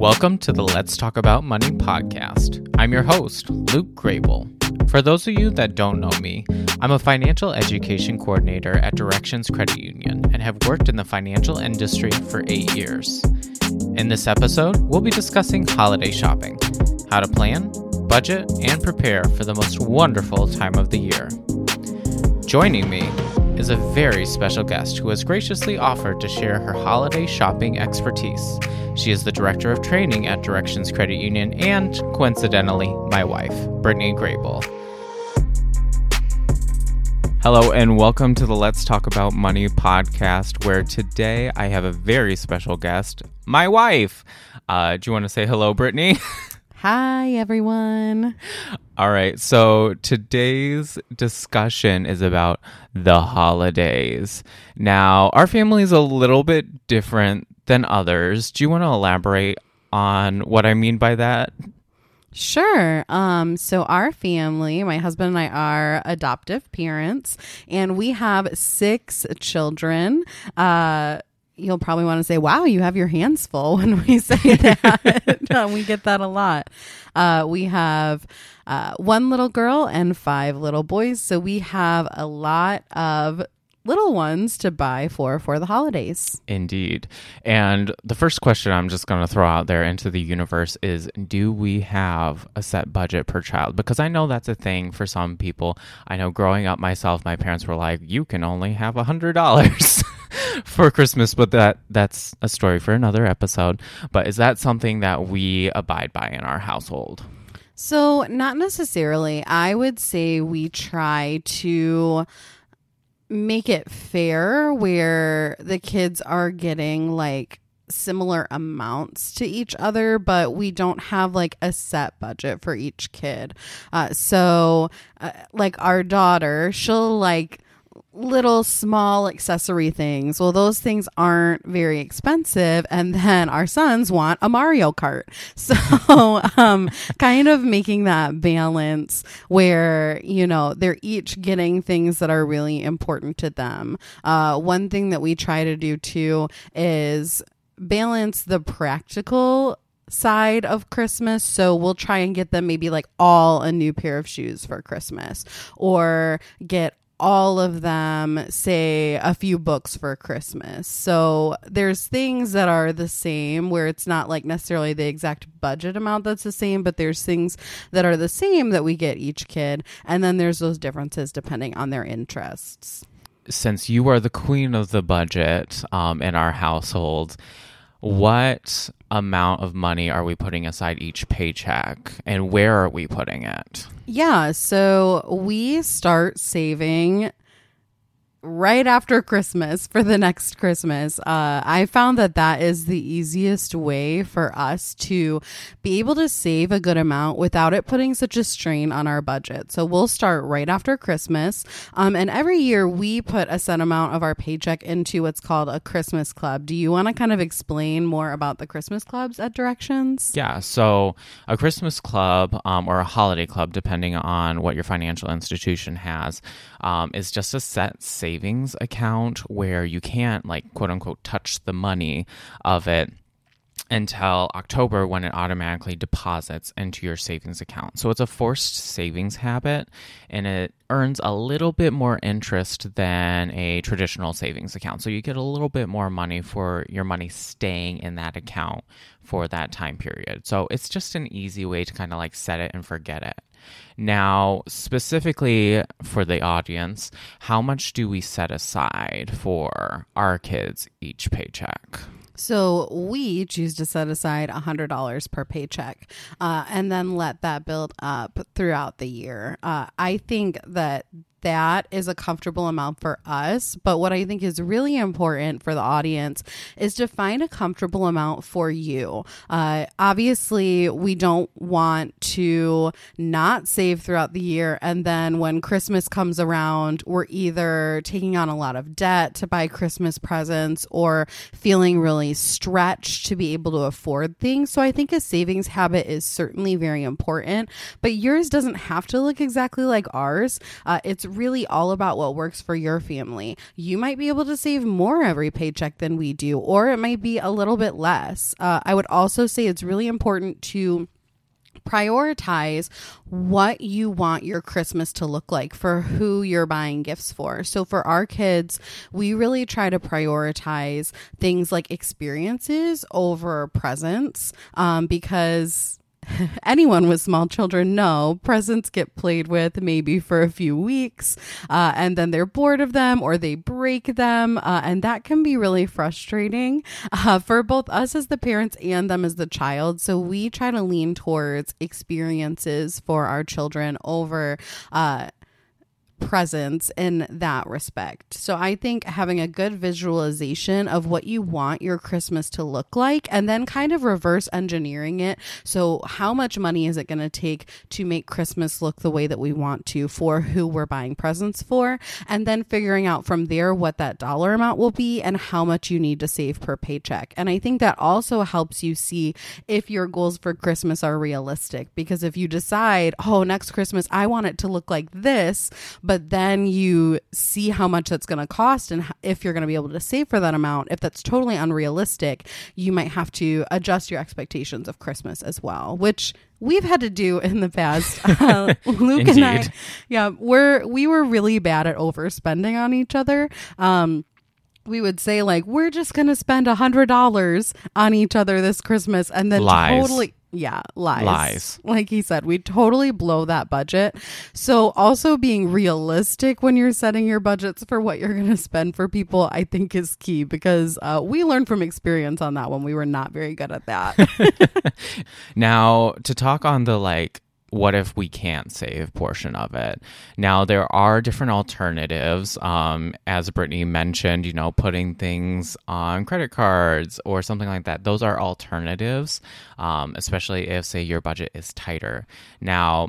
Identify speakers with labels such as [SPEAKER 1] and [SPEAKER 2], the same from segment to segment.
[SPEAKER 1] Welcome to the Let's Talk About Money podcast. I'm your host, Luke Grable. For those of you that don't know me, I'm a financial education coordinator at Directions Credit Union and have worked in the financial industry for eight years. In this episode, we'll be discussing holiday shopping, how to plan, budget, and prepare for the most wonderful time of the year. Joining me is a very special guest who has graciously offered to share her holiday shopping expertise. She is the Director of Training at Directions Credit Union and, coincidentally, my wife, Brittany Grable. Hello, and welcome to the Let's Talk About Money podcast, where today I have a very special guest, my wife. Uh, do you want to say hello, Brittany?
[SPEAKER 2] Hi, everyone.
[SPEAKER 1] All right. So today's discussion is about the holidays. Now, our family is a little bit different than others. Do you want to elaborate on what I mean by that?
[SPEAKER 2] Sure. Um, so our family, my husband and I are adoptive parents, and we have six children. Uh, you'll probably want to say, wow, you have your hands full when we say that. we get that a lot. Uh, we have uh, one little girl and five little boys. So we have a lot of little ones to buy for for the holidays.
[SPEAKER 1] Indeed. And the first question I'm just going to throw out there into the universe is do we have a set budget per child? Because I know that's a thing for some people. I know growing up myself, my parents were like, you can only have a $100. for Christmas, but that that's a story for another episode. But is that something that we abide by in our household?
[SPEAKER 2] So, not necessarily. I would say we try to make it fair where the kids are getting like similar amounts to each other, but we don't have like a set budget for each kid. Uh, so, uh, like our daughter, she'll like little small accessory things. Well, those things aren't very expensive. And then our sons want a Mario Kart. So, um, kind of making that balance where, you know, they're each getting things that are really important to them. Uh, one thing that we try to do too is balance the practical side of Christmas. So we'll try and get them maybe like all a new pair of shoes for Christmas or get all of them say a few books for Christmas. So there's things that are the same where it's not like necessarily the exact budget amount that's the same, but there's things that are the same that we get each kid. And then there's those differences depending on their interests.
[SPEAKER 1] Since you are the queen of the budget um, in our household, what amount of money are we putting aside each paycheck and where are we putting it?
[SPEAKER 2] Yeah, so we start saving right after Christmas for the next Christmas. Uh, I found that that is the easiest way for us to be able to save a good amount without it putting such a strain on our budget. So we'll start right after Christmas. Um, and every year we put a set amount of our paycheck into what's called a Christmas club. Do you want to kind of explain more about the Christmas clubs at Directions?
[SPEAKER 1] Yeah. So a Christmas club um, or a holiday club, depending on what your financial institution has, um, is just a set savings account where you can't, like, quote unquote, touch the money of it until October when it automatically deposits into your savings account. So it's a forced savings habit and it earns a little bit more interest than a traditional savings account. So you get a little bit more money for your money staying in that account for that time period. So it's just an easy way to kind of like set it and forget it. Now, specifically for the audience, how much do we set aside for our kids each paycheck?
[SPEAKER 2] So we choose to set aside $100 per paycheck uh, and then let that build up throughout the year. Uh, I think that that is a comfortable amount for us. But what I think is really important for the audience is to find a comfortable amount for you. Uh, obviously, we don't want to not save throughout the year. And then when Christmas comes around, we're either taking on a lot of debt to buy Christmas presents or feeling really stretched to be able to afford things. So I think a savings habit is certainly very important, but yours doesn't have to look exactly like ours. Uh, it's really all about what works for your family. You might be able to save more every paycheck than we do, or it might be a little bit less. Uh, I would also say it's really important to prioritize what you want your Christmas to look like for who you're buying gifts for. So, for our kids, we really try to prioritize things like experiences over presents um, because anyone with small children know presents get played with maybe for a few weeks uh, and then they're bored of them or they break them. Uh, and that can be really frustrating uh, for both us as the parents and them as the child. So we try to lean towards experiences for our children over uh, presents in that respect. So I think having a good visualization of what you want your Christmas to look like and then kind of reverse engineering it. So how much money is it going to take to make Christmas look the way that we want to for who we're buying presents for and then figuring out from there what that dollar amount will be and how much you need to save per paycheck. And I think that also helps you see if your goals for Christmas are realistic because if you decide, "Oh, next Christmas I want it to look like this," but then you see how much that's going to cost and if you're going to be able to save for that amount. If that's totally unrealistic, you might have to adjust your expectations of Christmas as well, which we've had to do in the past. Uh, Luke and I, yeah, we're we were really bad at overspending on each other. Um, we would say like we're just gonna spend a hundred dollars on each other this Christmas, and then
[SPEAKER 1] Lies.
[SPEAKER 2] totally yeah, lies.
[SPEAKER 1] Lies.
[SPEAKER 2] Like he said, we totally blow that budget. So, also being realistic when you're setting your budgets for what you're going to spend for people, I think is key because uh, we learned from experience on that one. We were not very good at that.
[SPEAKER 1] now, to talk on the like what if we can't save portion of it? Now there are different alternatives um, as brittany mentioned you know putting things on credit cards or something like that. Those are alternatives um, especially if say your budget is tighter. Now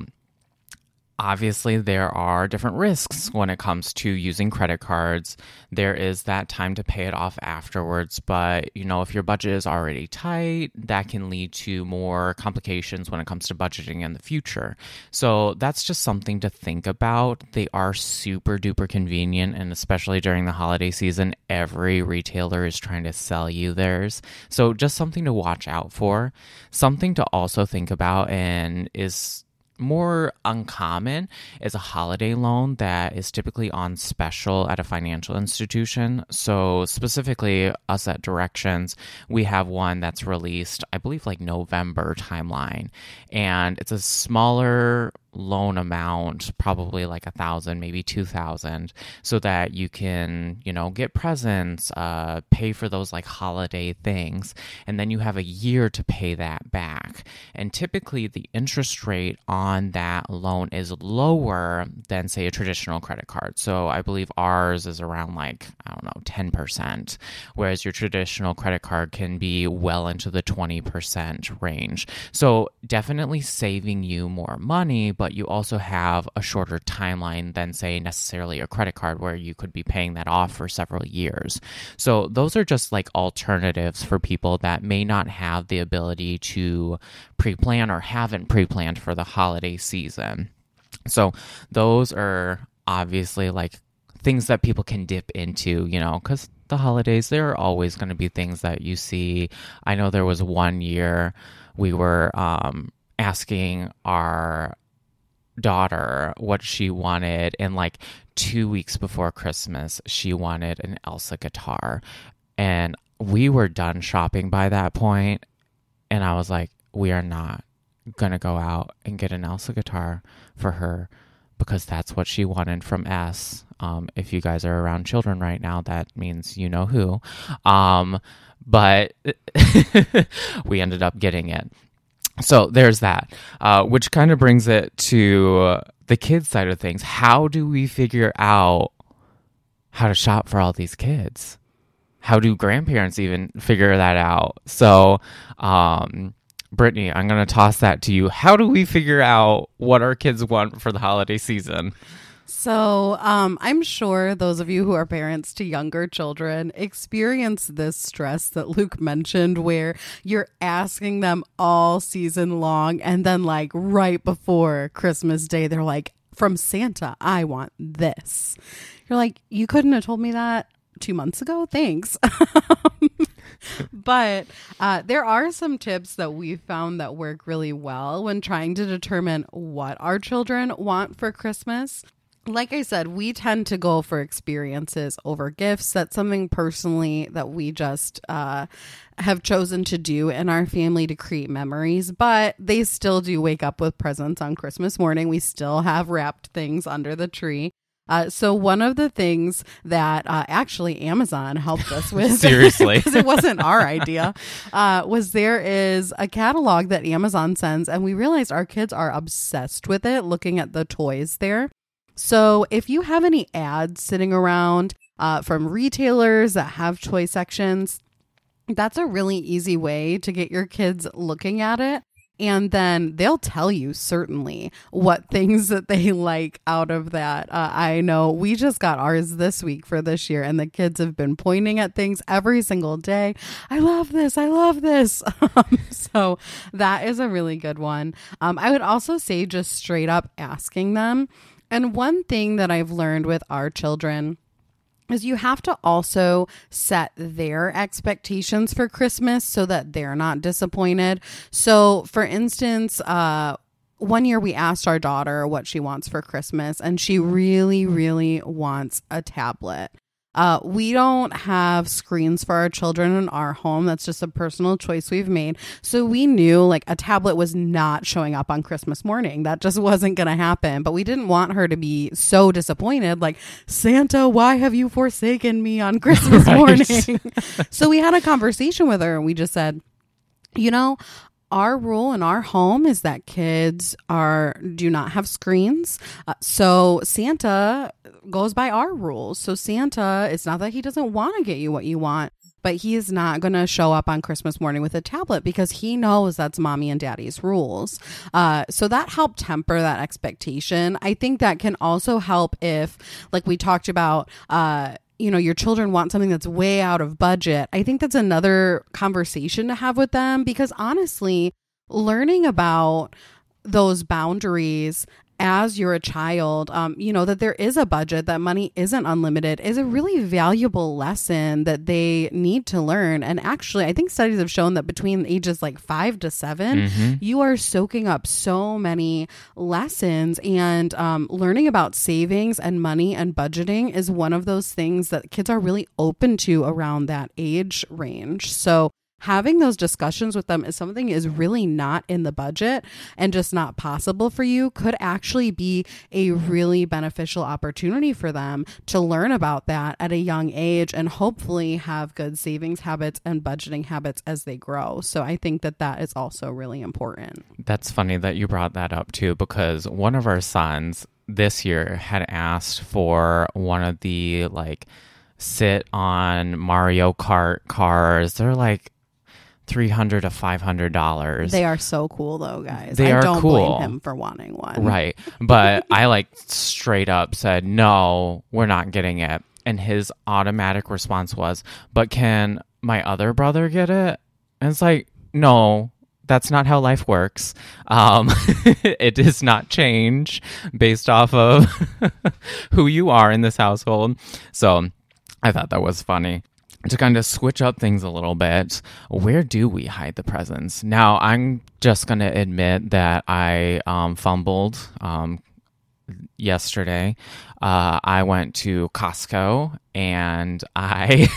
[SPEAKER 1] obviously there are different risks mm-hmm. when it comes to using credit cards. There is that time to pay it off afterwards but you know if your budget is already tight that can lead to more complications when it comes to budgeting in the future. So that's just something to think about. They are super duper convenient and especially during the holiday season every retailer is trying to sell you theirs. So just something to watch out for. Something to also think about and is more uncommon is a holiday loan that is typically on special at a financial institution. So, specifically, us at Directions, we have one that's released, I believe, like November timeline. And it's a smaller loan amount, probably like a thousand, maybe two thousand, so that you can, you know, get presents, uh, pay for those like holiday things, and then you have a year to pay that back. And typically, the interest rate on that loan is lower than, say, a traditional credit card. So I believe ours is around like I don't know, ten percent, whereas your traditional credit card can be well into the twenty percent range. So definitely saving you more money but you also have a shorter timeline than, say, necessarily a credit card where you could be paying that off for several years. So, those are just like alternatives for people that may not have the ability to pre plan or haven't pre planned for the holiday season. So, those are obviously like things that people can dip into, you know, because the holidays, there are always going to be things that you see. I know there was one year we were um, asking our daughter what she wanted and like two weeks before christmas she wanted an elsa guitar. And we were done shopping by that point and i was like we are not gonna go out and get an elsa guitar for her because that's what she wanted from s. Um, if you guys are around children right now that means you know who. Um, but we ended up getting it so there's that, uh, which kind of brings it to the kids side of things. How do we figure out how to shop for all these kids? How do grandparents even figure that out? So, um, Brittany, I'm going to toss that to you. How do we figure out what our kids want for the holiday season?
[SPEAKER 2] So, um, I'm sure those of you who are parents to younger children experience this stress that Luke mentioned, where you're asking them all season long, and then, like, right before Christmas Day, they're like, From Santa, I want this. You're like, You couldn't have told me that two months ago? Thanks. but uh, there are some tips that we found that work really well when trying to determine what our children want for Christmas like I said, we tend to go for experiences over gifts. That's something personally that we just uh, have chosen to do in our family to create memories. But they still do wake up with presents on Christmas morning. We still have wrapped things under the tree. Uh, so one of the things that uh, actually Amazon helped us with,
[SPEAKER 1] seriously,
[SPEAKER 2] because it wasn't our idea, uh, was there is a catalog that Amazon sends, and we realized our kids are obsessed with it. Looking at the toys there, so if you have any ads sitting around uh, from retailers that have toy sections, that's a really easy way to get your kids looking at it. And then they'll tell you certainly what things that they like out of that. Uh, I know we just got ours this week for this year, and the kids have been pointing at things every single day. I love this. I love this. Um, so that is a really good one. Um, I would also say just straight up asking them and one thing that I've learned with our children is you have to also set their expectations for Christmas so that they're not disappointed. So, for instance, uh, one year we asked our daughter what she wants for Christmas, and she really, really wants a tablet. Uh, we don't have screens for our children in our home. That's just a personal choice we've made. So we knew like a tablet was not showing up on Christmas morning. That just wasn't going to happen. But we didn't want her to be so disappointed. Like, Santa, why have you forsaken me on Christmas right. morning? so we had a conversation with her and we just said, you know, our rule in our home is that kids are do not have screens. Uh, so Santa goes by our rules. So Santa, it's not that he doesn't want to get you what you want, but he is not going to show up on Christmas morning with a tablet because he knows that's mommy and daddy's rules. Uh, so that helped temper that expectation. I think that can also help if, like we talked about, uh, you know your children want something that's way out of budget i think that's another conversation to have with them because honestly learning about those boundaries as you're a child, um, you know, that there is a budget, that money isn't unlimited is a really valuable lesson that they need to learn. And actually, I think studies have shown that between ages like five to 7 mm-hmm. you are soaking up so many lessons. And um, learning about savings and money and budgeting is one of those things that kids are really open to around that age range. So, having those discussions with them is something is really not in the budget and just not possible for you could actually be a really beneficial opportunity for them to learn about that at a young age and hopefully have good savings habits and budgeting habits as they grow. So I think that that is also really important.
[SPEAKER 1] That's funny that you brought that up too because one of our sons this year had asked for one of the like sit on Mario Kart cars. They're like three hundred to five hundred dollars.
[SPEAKER 2] They are so cool though, guys.
[SPEAKER 1] They
[SPEAKER 2] I
[SPEAKER 1] are
[SPEAKER 2] don't
[SPEAKER 1] cool.
[SPEAKER 2] blame him for wanting one.
[SPEAKER 1] Right. But I like straight up said, No, we're not getting it. And his automatic response was, But can my other brother get it? And it's like, No, that's not how life works. Um, it does not change based off of who you are in this household. So I thought that was funny to kind of switch up things a little bit, where do we hide the presents? Now, I'm just going to admit that I um, fumbled um, yesterday. Uh, I went to Costco and I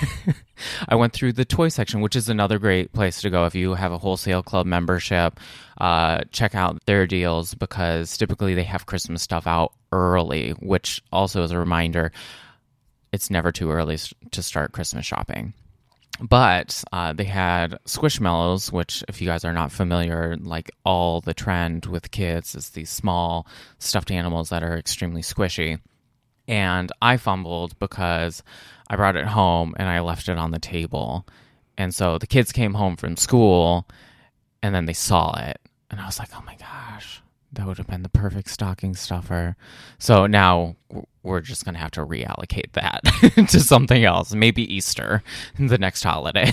[SPEAKER 1] I went through the toy section, which is another great place to go if you have a wholesale club membership. Uh, check out their deals because typically they have Christmas stuff out early, which also is a reminder it's never too early to start Christmas shopping. But uh, they had Squishmallows, which, if you guys are not familiar, like all the trend with kids is these small stuffed animals that are extremely squishy. And I fumbled because I brought it home and I left it on the table. And so the kids came home from school and then they saw it. And I was like, oh my gosh, that would have been the perfect stocking stuffer. So now we're just going to have to reallocate that to something else, maybe Easter, the next holiday.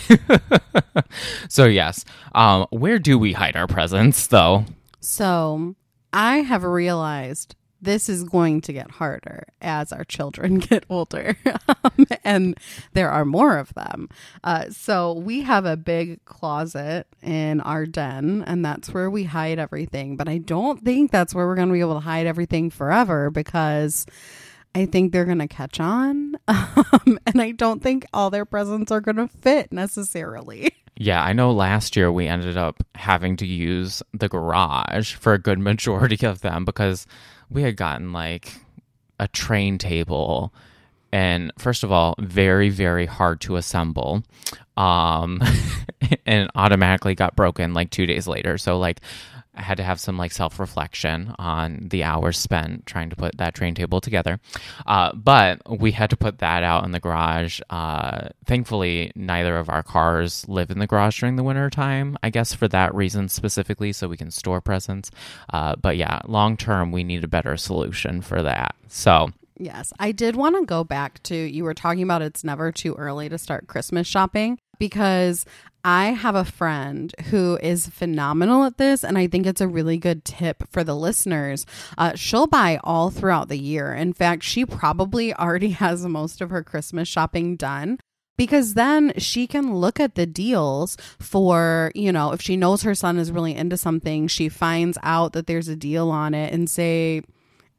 [SPEAKER 1] so, yes, um, where do we hide our presents though?
[SPEAKER 2] So, I have realized this is going to get harder as our children get older um, and there are more of them. Uh, so we have a big closet in our den, and that's where we hide everything. But I don't think that's where we're going to be able to hide everything forever because. I think they're going to catch on. Um, and I don't think all their presents are going to fit necessarily.
[SPEAKER 1] Yeah, I know last year we ended up having to use the garage for a good majority of them because we had gotten like a train table and first of all very very hard to assemble um and automatically got broken like 2 days later so like I had to have some like self reflection on the hours spent trying to put that train table together. Uh, but we had to put that out in the garage. Uh, thankfully, neither of our cars live in the garage during the winter time, I guess for that reason specifically, so we can store presents. Uh, but yeah, long term, we need a better solution for that. So.
[SPEAKER 2] Yes, I did want to go back to you were talking about it's never too early to start Christmas shopping because I have a friend who is phenomenal at this, and I think it's a really good tip for the listeners. Uh, she'll buy all throughout the year. In fact, she probably already has most of her Christmas shopping done because then she can look at the deals for, you know, if she knows her son is really into something, she finds out that there's a deal on it and say,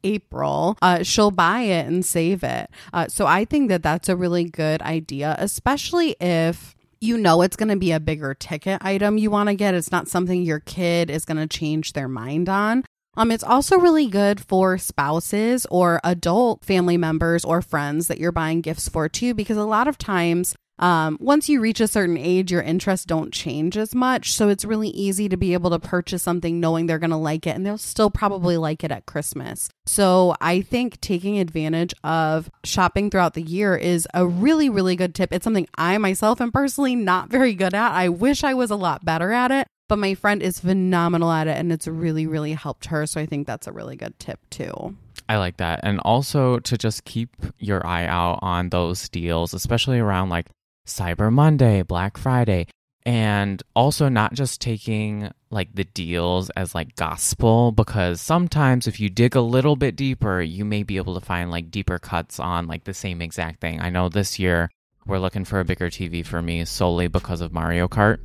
[SPEAKER 2] April, uh, she'll buy it and save it. Uh, so I think that that's a really good idea, especially if you know it's going to be a bigger ticket item you want to get. It's not something your kid is going to change their mind on. Um, it's also really good for spouses or adult family members or friends that you're buying gifts for too, because a lot of times um, once you reach a certain age, your interests don't change as much. So it's really easy to be able to purchase something knowing they're going to like it and they'll still probably like it at Christmas. So I think taking advantage of shopping throughout the year is a really, really good tip. It's something I myself am personally not very good at. I wish I was a lot better at it. But my friend is phenomenal at it and it's really, really helped her. So I think that's a really good tip too.
[SPEAKER 1] I like that. And also to just keep your eye out on those deals, especially around like Cyber Monday, Black Friday, and also not just taking like the deals as like gospel because sometimes if you dig a little bit deeper, you may be able to find like deeper cuts on like the same exact thing. I know this year we're looking for a bigger TV for me solely because of Mario Kart.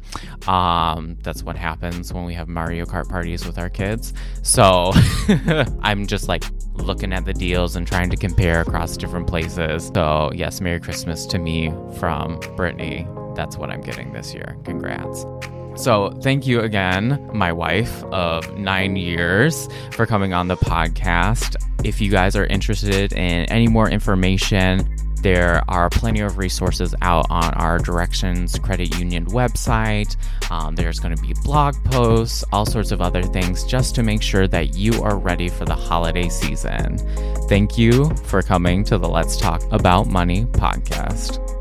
[SPEAKER 1] Um, that's what happens when we have Mario Kart parties with our kids. So I'm just like looking at the deals and trying to compare across different places. So, yes, Merry Christmas to me from Brittany. That's what I'm getting this year. Congrats. So, thank you again, my wife of nine years, for coming on the podcast. If you guys are interested in any more information, there are plenty of resources out on our Directions Credit Union website. Um, there's going to be blog posts, all sorts of other things, just to make sure that you are ready for the holiday season. Thank you for coming to the Let's Talk About Money podcast.